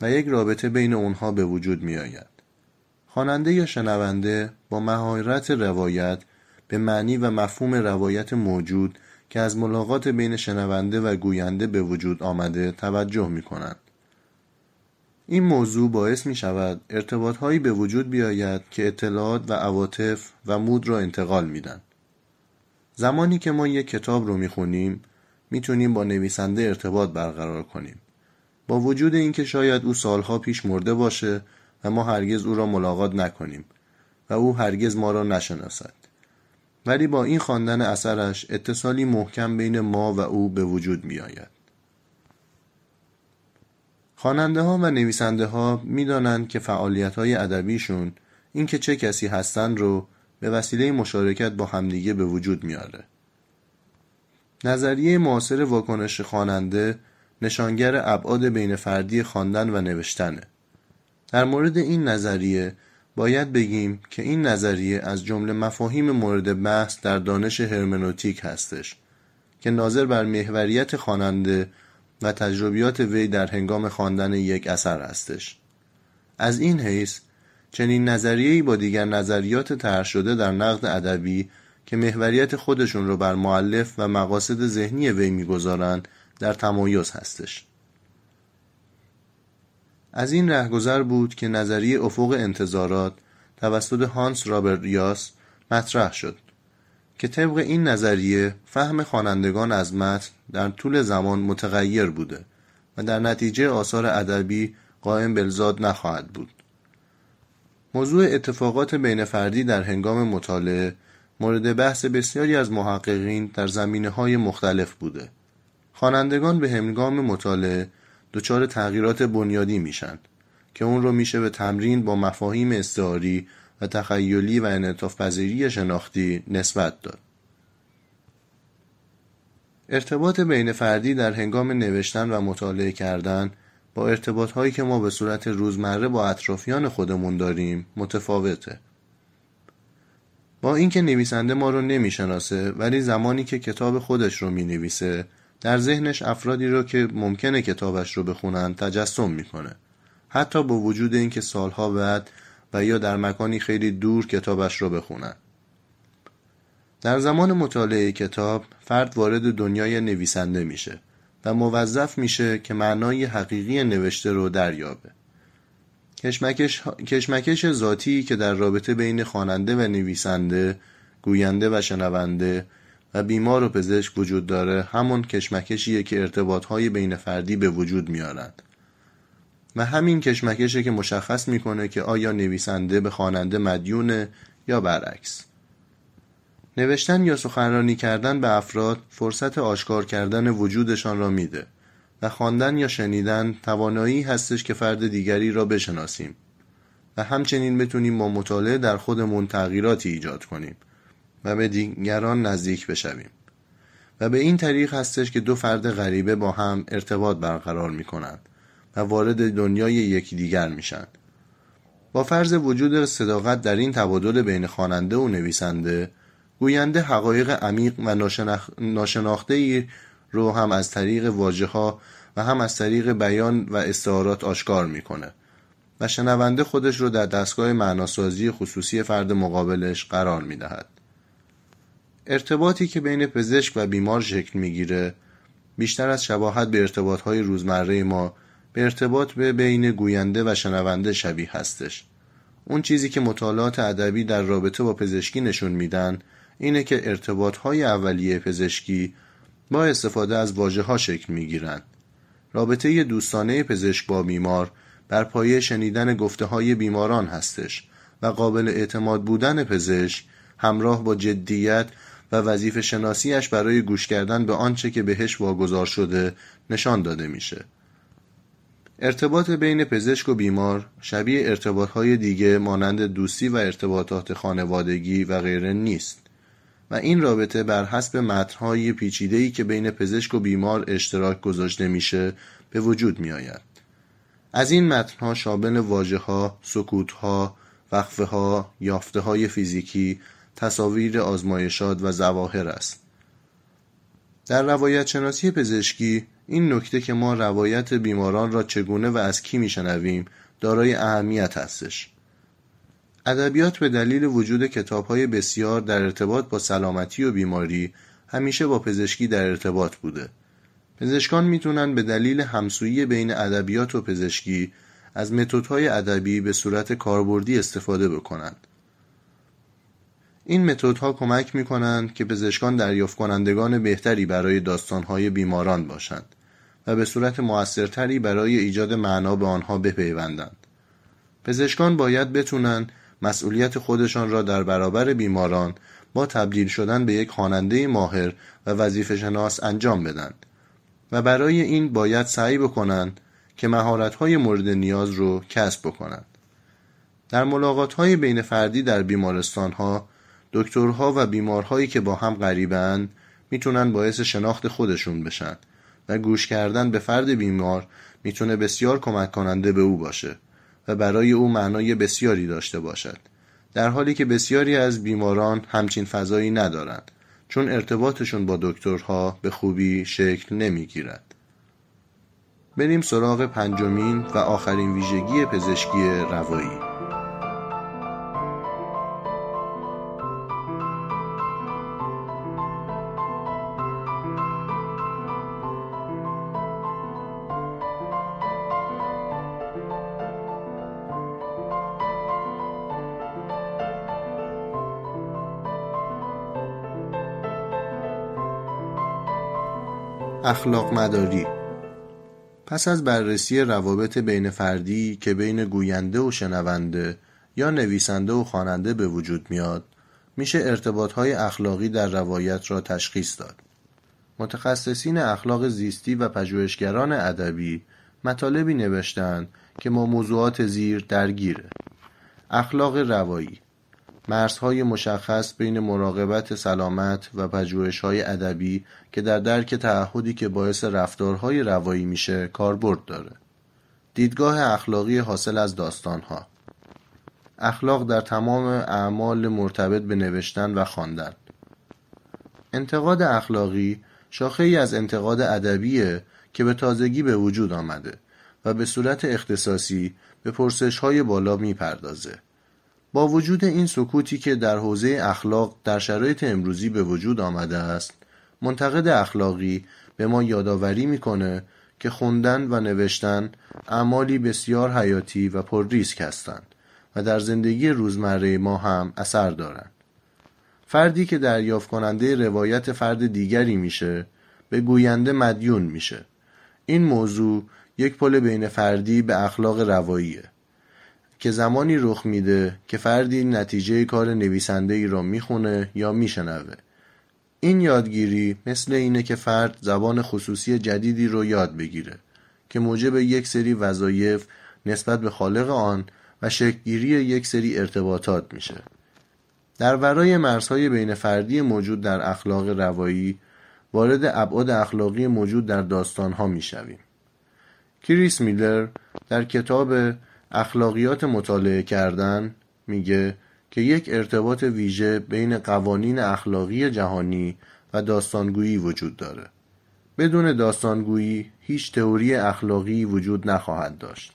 و یک رابطه بین اونها به وجود می آید. خواننده یا شنونده با مهارت روایت به معنی و مفهوم روایت موجود که از ملاقات بین شنونده و گوینده به وجود آمده توجه می کنند. این موضوع باعث می شود ارتباط هایی به وجود بیاید که اطلاعات و عواطف و مود را انتقال میدن. زمانی که ما یک کتاب رو می‌خونیم می‌تونیم با نویسنده ارتباط برقرار کنیم. با وجود اینکه شاید او سالها پیش مرده باشه و ما هرگز او را ملاقات نکنیم و او هرگز ما را نشناسد. ولی با این خواندن اثرش اتصالی محکم بین ما و او به وجود می آید. خواننده ها و نویسنده ها می دانند که فعالیت های ادبیشون اینکه چه کسی هستند رو به وسیله مشارکت با همدیگه به وجود میاره. نظریه معاصر واکنش خواننده نشانگر ابعاد بین فردی خواندن و نوشتنه. در مورد این نظریه باید بگیم که این نظریه از جمله مفاهیم مورد بحث در دانش هرمنوتیک هستش که ناظر بر محوریت خواننده و تجربیات وی در هنگام خواندن یک اثر هستش. از این حیث چنین نظریه‌ای با دیگر نظریات طرح شده در نقد ادبی که محوریت خودشون رو بر معلف و مقاصد ذهنی وی می‌گذارند در تمایز هستش. از این رهگذر بود که نظریه افق انتظارات توسط هانس رابرت ریاس مطرح شد که طبق این نظریه فهم خوانندگان از متن در طول زمان متغیر بوده و در نتیجه آثار ادبی قائم بلزاد نخواهد بود. موضوع اتفاقات بین فردی در هنگام مطالعه مورد بحث بسیاری از محققین در زمینه های مختلف بوده. خوانندگان به هنگام مطالعه دچار تغییرات بنیادی میشن که اون رو میشه به تمرین با مفاهیم استعاری و تخیلی و انعطاف پذیری شناختی نسبت داد. ارتباط بین فردی در هنگام نوشتن و مطالعه کردن با ارتباط هایی که ما به صورت روزمره با اطرافیان خودمون داریم متفاوته. با اینکه نویسنده ما رو نمی‌شناسه ولی زمانی که کتاب خودش رو می نویسه در ذهنش افرادی رو که ممکنه کتابش رو بخونن تجسم می‌کنه. حتی با وجود اینکه سالها بعد و یا در مکانی خیلی دور کتابش رو بخونن. در زمان مطالعه کتاب فرد وارد دنیای نویسنده میشه. و موظف میشه که معنای حقیقی نوشته رو دریابه. کشمکش, کشمکش ذاتی که در رابطه بین خواننده و نویسنده گوینده و شنونده و بیمار و پزشک وجود داره همون کشمکشیه که ارتباطهای بین فردی به وجود میارند. و همین کشمکشه که مشخص می‌کنه که آیا نویسنده به خواننده مدیونه یا برعکس. نوشتن یا سخنرانی کردن به افراد فرصت آشکار کردن وجودشان را میده و خواندن یا شنیدن توانایی هستش که فرد دیگری را بشناسیم و همچنین بتونیم با مطالعه در خودمون تغییراتی ایجاد کنیم و به دیگران نزدیک بشویم و به این طریق هستش که دو فرد غریبه با هم ارتباط برقرار می کنند و وارد دنیای یکدیگر میشن. با فرض وجود صداقت در این تبادل بین خواننده و نویسنده گوینده حقایق عمیق و ناشناخته ای رو هم از طریق واجه ها و هم از طریق بیان و استعارات آشکار می‌کنه و شنونده خودش رو در دستگاه معناسازی خصوصی فرد مقابلش قرار می‌دهد. ارتباطی که بین پزشک و بیمار شکل می‌گیره بیشتر از شباهت به ارتباطهای روزمره ما به ارتباط به بین گوینده و شنونده شبیه هستش اون چیزی که مطالعات ادبی در رابطه با پزشکی نشون میدن اینه که ارتباطهای اولیه پزشکی با استفاده از واژه ها شکل می‌گیرند رابطه دوستانه پزشک با بیمار بر پایه شنیدن گفته های بیماران هستش و قابل اعتماد بودن پزشک همراه با جدیت و وظیفه شناسیش برای گوش کردن به آنچه که بهش واگذار شده نشان داده میشه. ارتباط بین پزشک و بیمار شبیه ارتباطهای دیگه مانند دوستی و ارتباطات خانوادگی و غیره نیست و این رابطه بر حسب متنهای پیچیده‌ای که بین پزشک و بیمار اشتراک گذاشته میشه به وجود می آید. از این متنها شامل واجه ها، سکوت ها، وقفه ها، یافته های فیزیکی تصاویر آزمایشات و زواهر است در روایت شناسی پزشکی این نکته که ما روایت بیماران را چگونه و از کی میشنویم دارای اهمیت هستش ادبیات به دلیل وجود کتابهای بسیار در ارتباط با سلامتی و بیماری همیشه با پزشکی در ارتباط بوده پزشکان می‌تونن به دلیل همسویی بین ادبیات و پزشکی از متدهای ادبی به صورت کاربردی استفاده بکنند این متدها کمک می کنند که پزشکان دریافت کنندگان بهتری برای داستانهای بیماران باشند و به صورت موثرتری برای ایجاد معنا به آنها بپیوندند. پزشکان باید بتونن مسئولیت خودشان را در برابر بیماران با تبدیل شدن به یک خواننده ماهر و وظیفه شناس انجام بدن و برای این باید سعی بکنند که مهارت‌های مورد نیاز رو کسب بکنند. در ملاقات‌های بین فردی در بیمارستان‌ها دکترها و بیمارهایی که با هم غریبند می‌تونن باعث شناخت خودشون بشن و گوش کردن به فرد بیمار می‌تونه بسیار کمک کننده به او باشه و برای او معنای بسیاری داشته باشد. در حالی که بسیاری از بیماران همچین فضایی ندارند چون ارتباطشون با دکترها به خوبی شکل نمی‌گیرد. بریم سراغ پنجمین و آخرین ویژگی پزشکی روایی. اخلاق مداری. پس از بررسی روابط بین فردی که بین گوینده و شنونده یا نویسنده و خواننده به وجود میاد میشه ارتباطهای اخلاقی در روایت را تشخیص داد. متخصصین اخلاق زیستی و پژوهشگران ادبی مطالبی نوشتند که ما موضوعات زیر درگیره. اخلاق روایی. مرزهای مشخص بین مراقبت سلامت و پژوهش‌های ادبی که در درک تعهدی که باعث رفتارهای روایی میشه کاربرد داره. دیدگاه اخلاقی حاصل از داستانها اخلاق در تمام اعمال مرتبط به نوشتن و خواندن انتقاد اخلاقی شاخه ای از انتقاد ادبیه که به تازگی به وجود آمده و به صورت اختصاصی به پرسش های بالا می‌پردازه. با وجود این سکوتی که در حوزه اخلاق در شرایط امروزی به وجود آمده است منتقد اخلاقی به ما یادآوری می‌کنه که خوندن و نوشتن اعمالی بسیار حیاتی و پر ریسک هستند و در زندگی روزمره ما هم اثر دارند. فردی که دریافت کننده روایت فرد دیگری میشه به گوینده مدیون میشه. این موضوع یک پل بین فردی به اخلاق رواییه. که زمانی رخ میده که فردی نتیجه کار نویسنده ای را می‌خونه یا میشنوه. این یادگیری مثل اینه که فرد زبان خصوصی جدیدی رو یاد بگیره که موجب یک سری وظایف نسبت به خالق آن و شکلگیری یک سری ارتباطات میشه. در ورای مرزهای بین فردی موجود در اخلاق روایی وارد ابعاد اخلاقی موجود در داستانها می‌شویم. کریس میلر در کتاب اخلاقیات مطالعه کردن میگه که یک ارتباط ویژه بین قوانین اخلاقی جهانی و داستانگویی وجود داره. بدون داستانگویی هیچ تئوری اخلاقی وجود نخواهد داشت.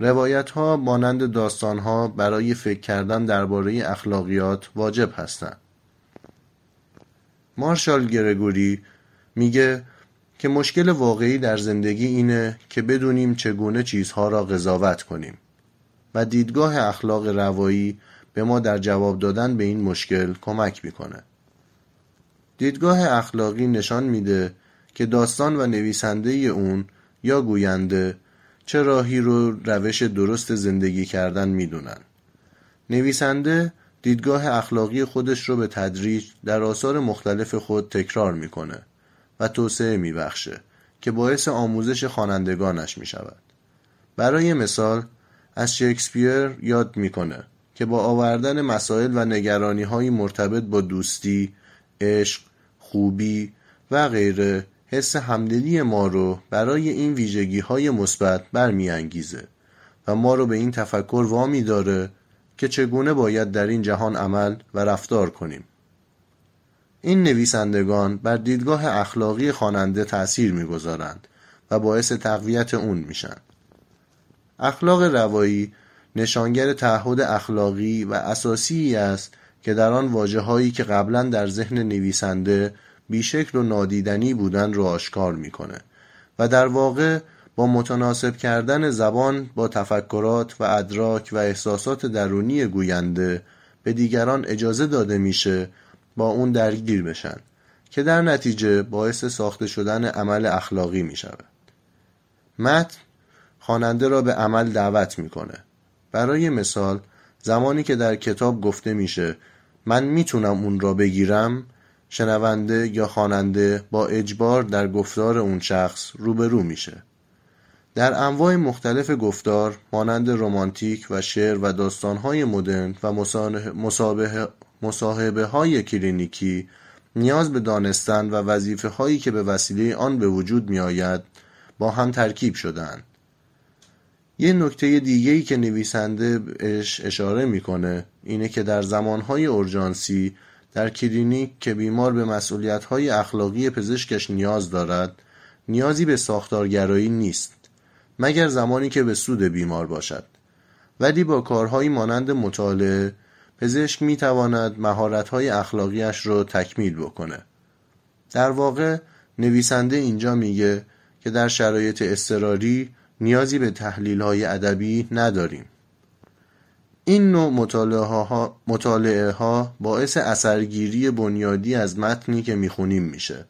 روایت ها مانند داستان ها برای فکر کردن درباره اخلاقیات واجب هستند. مارشال گرگوری میگه که مشکل واقعی در زندگی اینه که بدونیم چگونه چیزها را قضاوت کنیم. دیدگاه اخلاق روایی به ما در جواب دادن به این مشکل کمک می‌کنه. دیدگاه اخلاقی نشان میده که داستان و نویسنده اون یا گوینده چه راهی رو روش درست زندگی کردن می‌دونن. نویسنده دیدگاه اخلاقی خودش رو به تدریج در آثار مختلف خود تکرار می‌کنه و توسعه میبخشه که باعث آموزش خوانندگانش می‌شود. برای مثال از شکسپیر یاد می‌کنه که با آوردن مسائل و نگرانی های مرتبط با دوستی، عشق، خوبی و غیره حس همدلی ما رو برای این ویژگی های مثبت برمیانگیزه و ما رو به این تفکر وامی داره که چگونه باید در این جهان عمل و رفتار کنیم. این نویسندگان بر دیدگاه اخلاقی خواننده تأثیر می‌گذارند و باعث تقویت اون میشن. اخلاق روایی نشانگر تعهد اخلاقی و اساسی است که در آن واجههایی که قبلا در ذهن نویسنده بیشکل و نادیدنی بودن را آشکار می‌کنه و در واقع با متناسب کردن زبان با تفکرات و ادراک و احساسات درونی گوینده به دیگران اجازه داده میشه با اون درگیر بشن که در نتیجه باعث ساخته شدن عمل اخلاقی می شود. متن خواننده را به عمل دعوت می‌کنه. برای مثال زمانی که در کتاب گفته میشه من می‌تونم اون را بگیرم شنونده یا خواننده با اجبار در گفتار اون شخص روبرو میشه در انواع مختلف گفتار مانند رمانتیک و شعر و داستانهای مدرن و مصاحبه های کلینیکی نیاز به دانستن و وظیفه هایی که به وسیله آن به وجود می آید با هم ترکیب شدند. یه نکته دیگه که نویسنده بهش اشاره می‌کنه اینه که در زمانهای اورژانسی در کلینیک که بیمار به مسئولیت‌های اخلاقی پزشکش نیاز دارد نیازی به ساختارگرایی نیست مگر زمانی که به سود بیمار باشد. ولی با کارهایی مانند مطالعه پزشک می تواند مهارت‌های اخلاقیش را تکمیل بکنه. در واقع نویسنده اینجا میگه که در شرایط اضطراری نیازی به تحلیل های ادبی نداریم این نوع مطالعه ها, باعث اثرگیری بنیادی از متنی که می‌خونیم میشه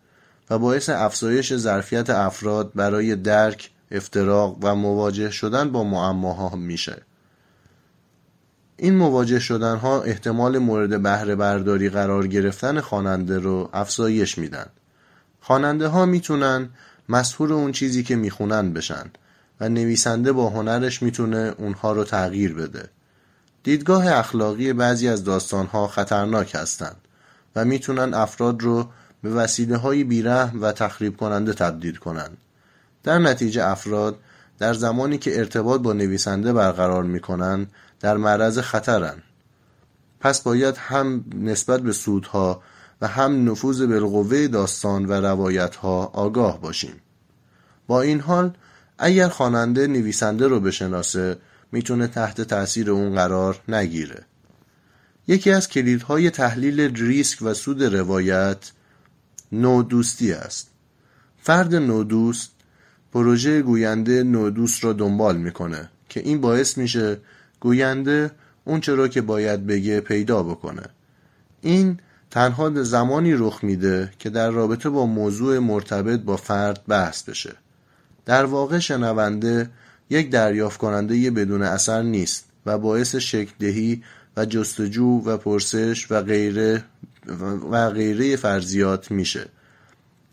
و باعث افزایش ظرفیت افراد برای درک، افتراق و مواجه شدن با معماها میشه. این مواجه شدن ها احتمال مورد بهره برداری قرار گرفتن خواننده رو افزایش میدن. خواننده ها می‌تونن مسهور اون چیزی که می‌خونن بشن و نویسنده با هنرش می‌تونه اونها رو تغییر بده. دیدگاه اخلاقی بعضی از داستانها خطرناک هستند و می‌تونن افراد رو به وسیله های بیرحم و تخریب کننده تبدیل کنند. در نتیجه افراد در زمانی که ارتباط با نویسنده برقرار می‌کنن در معرض خطرن. پس باید هم نسبت به سودها و هم نفوذ بالقوه داستان و روایتها آگاه باشیم. با این حال اگر خواننده نویسنده رو بشناسه می‌تونه تحت تاثیر اون قرار نگیره. یکی از کلیدهای تحلیل ریسک و سود روایت نودوستی است. فرد نودوست پروژه گوینده نودوست را دنبال می‌کنه که این باعث میشه گوینده اون چرا که باید بگه پیدا بکنه. این تنها زمانی رخ میده که در رابطه با موضوع مرتبط با فرد بحث بشه. در واقع شنونده یک دریافت کننده بدون اثر نیست و باعث شکل دهی و جستجو و پرسش و غیره و غیره فرضیات میشه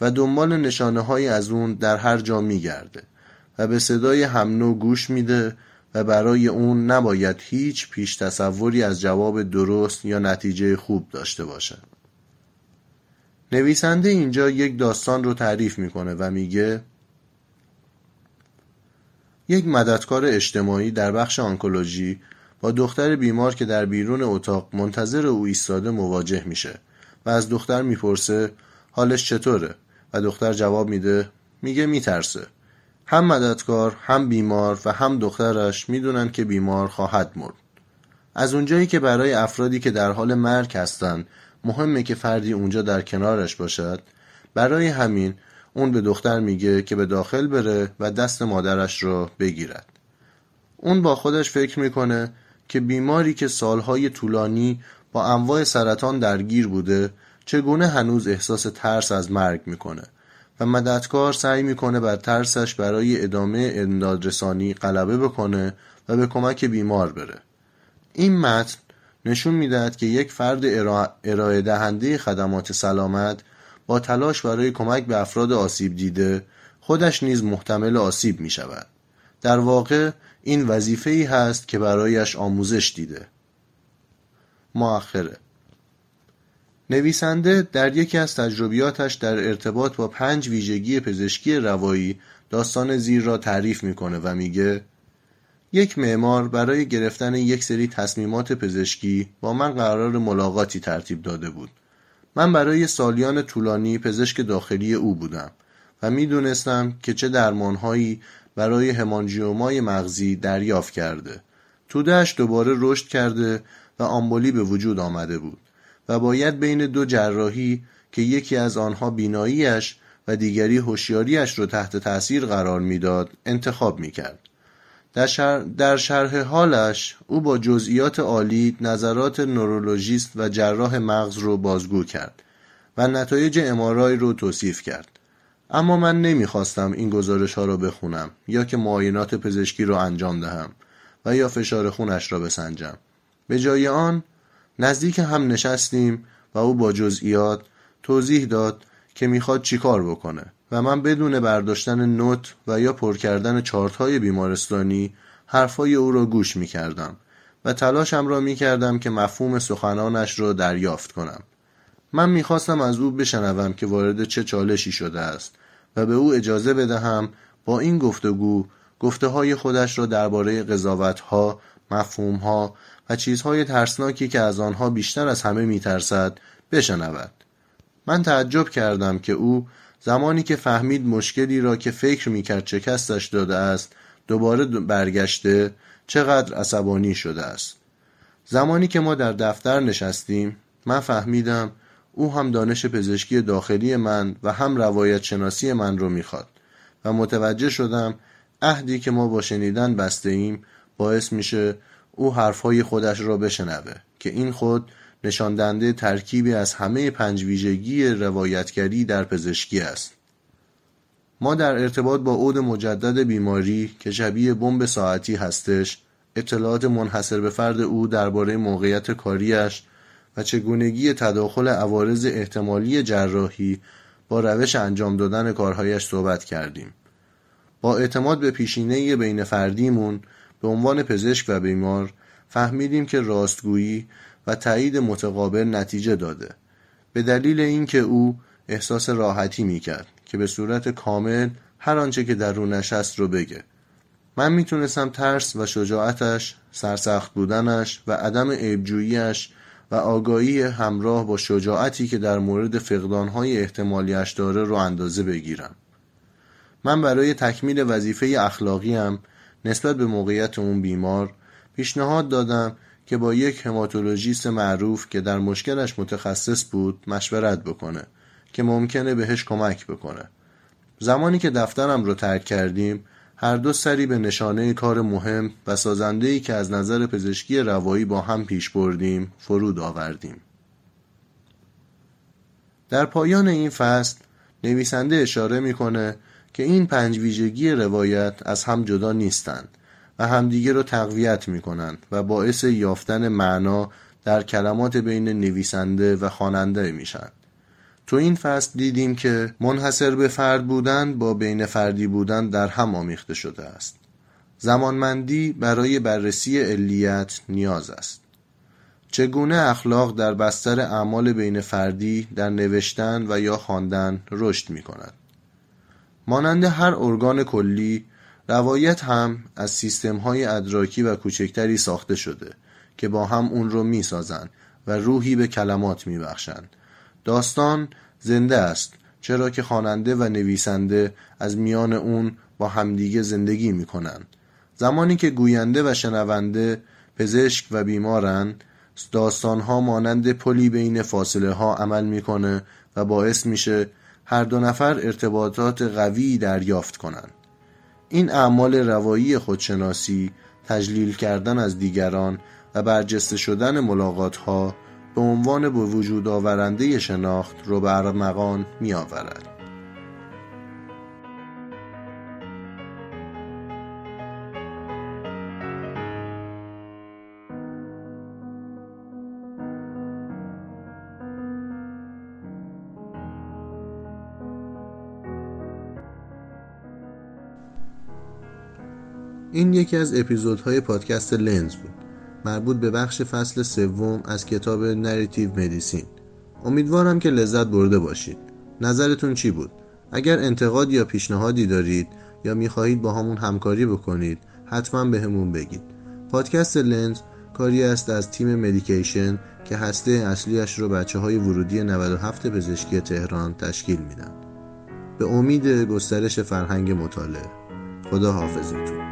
و دنبال نشانه های از اون در هر جا میگرده و به صدای همنو گوش میده و برای اون نباید هیچ پیش تصوری از جواب درست یا نتیجه خوب داشته باشه. نویسنده اینجا یک داستان رو تعریف می‌کنه و میگه یک مددکار اجتماعی در بخش آنکولوژی با دختر بیمار که در بیرون اتاق منتظر او ایستاده مواجه میشه و از دختر می‌پرسه حالش چطوره؟ و دختر جواب میده میگه میترسه. هم مددکار هم بیمار و هم دخترش می‌دونن که بیمار خواهد مرد. از اونجایی که برای افرادی که در حال مرگ هستند مهمه که فردی اونجا در کنارش باشد. برای همین اون به دختر میگه که به داخل بره و دست مادرش رو بگیرد. اون با خودش فکر می‌کنه که بیماری که سالهای طولانی با انواع سرطان درگیر بوده چگونه هنوز احساس ترس از مرگ می‌کنه؟ و مددکار سعی می‌کنه بر ترسش برای ادامه اندادرسانی غلبه بکنه و به کمک بیمار بره. این متن نشون می‌دهد که یک فرد ارائه دهنده خدمات سلامت با تلاش برای کمک به افراد آسیب دیده خودش نیز محتمل آسیب می شود. در واقع این وظیفه ای هست که برایش آموزش دیده. مؤخره نویسنده در یکی از تجربیاتش در ارتباط با پنج ویژگی پزشکی روایی داستان زیر را تعریف می‌کنه و میگه یک معمار برای گرفتن یک سری تصمیمات پزشکی با من قرار ملاقاتی ترتیب داده بود من برای سالیان طولانی پزشک داخلی او بودم و می‌دونستم که چه درمانهایی برای همانجیومای مغزی دریافت کرده. تودهش دوباره رشد کرده و آمبولی به وجود آمده بود و باید بین دو جراحی که یکی از آنها بیناییش و دیگری هوشیاریش را تحت تاثیر قرار می‌داد انتخاب می‌کرد. در, شر... در شرح حالش او با جزئیات عالی نظرات نورولوژیست و جراح مغز رو بازگو کرد و نتایج امارای رو توصیف کرد. اما من نمی‌خواستم این گزارش ها را بخونم یا که معاینات پزشکی را انجام دهم و یا فشار خونش را بسنجم. به جای آن نزدیک هم نشستیم و او با جزئیات توضیح داد که می‌خواد چیکار بکنه. و من بدون برداشتن نوت و یا پر کردن چارت های بیمارستانی حرفای او را گوش می‌کردم و تلاشم را می‌کردم که مفهوم سخنانش را دریافت کنم من می‌خواستم از او بشنوم که وارد چه چالشی شده است و به او اجازه بدهم با این گفتگو گفته های خودش را درباره قضاوت ها، مفهوم ها و چیزهای ترسناکی که از آنها بیشتر از همه میترسد بشنود. من تعجب کردم که او زمانی که فهمید مشکلی را که فکر می‌کرد شکستش داده است دوباره برگشته چقدر عصبانی شده است. زمانی که ما در دفتر نشستیم من فهمیدم او هم دانش پزشکی داخلی من و هم روایت شناسی من رو می‌خواد و متوجه شدم عهدی که ما با شنیدن بسته ایم باعث میشه او حرفهای خودش را بشنوه که این خود نشاندنده ترکیبی از همه پنج ویژگی روایتگری در پزشکی است. ما در ارتباط با عود مجدد بیماری که شبیه بمب ساعتی هستش اطلاعات منحصر به فرد او درباره موقعیت کاریش و چگونگی تداخل عوارض احتمالی جراحی با روش انجام دادن کارهایش صحبت کردیم. با اعتماد به پیشینه بین فردیمون به عنوان پزشک و بیمار فهمیدیم که راستگویی و تایید متقابل نتیجه داده. به دلیل اینکه او احساس راحتی می‌کرد که به صورت کامل هر آنچه که درونش هست رو بگه. من می‌تونستم ترس و شجاعتش سرسخت بودنش و عدم عیبجوییش و آگاهی همراه با شجاعتی که در مورد فقدانهای احتمالیش داره رو اندازه بگیرم. من برای تکمیل وظیفه اخلاقیم نسبت به موقعیت اون بیمار پیشنهاد دادم که با یک هماتولوژیست معروف که در مشکلش متخصص بود مشورت بکنه که ممکنه بهش کمک بکنه. زمانی که دفترم رو ترک کردیم هر دو سری به نشانه کار مهم و سازندهی که از نظر پزشکی روایی با هم پیش بردیم فرود آوردیم. در پایان این فصل نویسنده اشاره می‌کنه که این پنج ویژگی روایت از هم جدا نیستند. و همدیگه رو تقویت می کنند و باعث یافتن معنا در کلمات بین نویسنده و خواننده میشن. تو این فصل دیدیم که منحصر به فرد بودن با بین فردی بودن در هم آمیخته شده است. زمانمندی برای بررسی علیت نیاز است. چگونه اخلاق در بستر اعمال بین فردی در نوشتن و یا خواندن رشد می کند. مانند هر ارگان کلی روایت هم از سیستم های ادراکی و کوچکتری ساخته شده که با هم اون رو می سازن و روحی به کلمات می بخشن. داستان زنده است چرا که خواننده و نویسنده از میان اون با همدیگه زندگی می کنن. زمانی که گوینده و شنونده پزشک و بیمارن داستان ها مانند پلی بین فاصله ها عمل می‌کنه و باعث میشه هر دو نفر ارتباطات قوی دریافت کنند. این اعمال روایی خودشناسی تجلیل کردن از دیگران و برجسته شدن ملاقات ها به عنوان به وجود آورنده شناخت رو به ارمغان می آورد. این یکی از اپیزودهای پادکست لنز بود. مربوط به بخش فصل سوم از کتاب Narrative Medicine. امیدوارم که لذت برده باشید. نظرتون چی بود؟ اگر انتقاد یا پیشنهادی دارید یا می‌خواهید باهامون همکاری بکنید حتما بهمون بگید. پادکست لنز کاری است از تیم مدیکیشن که هسته اصلیش رو بچه های ورودی 97 پزشکی تهران تشکیل میدن. به امید گسترش فرهنگ مطالعه. خدا حافظتون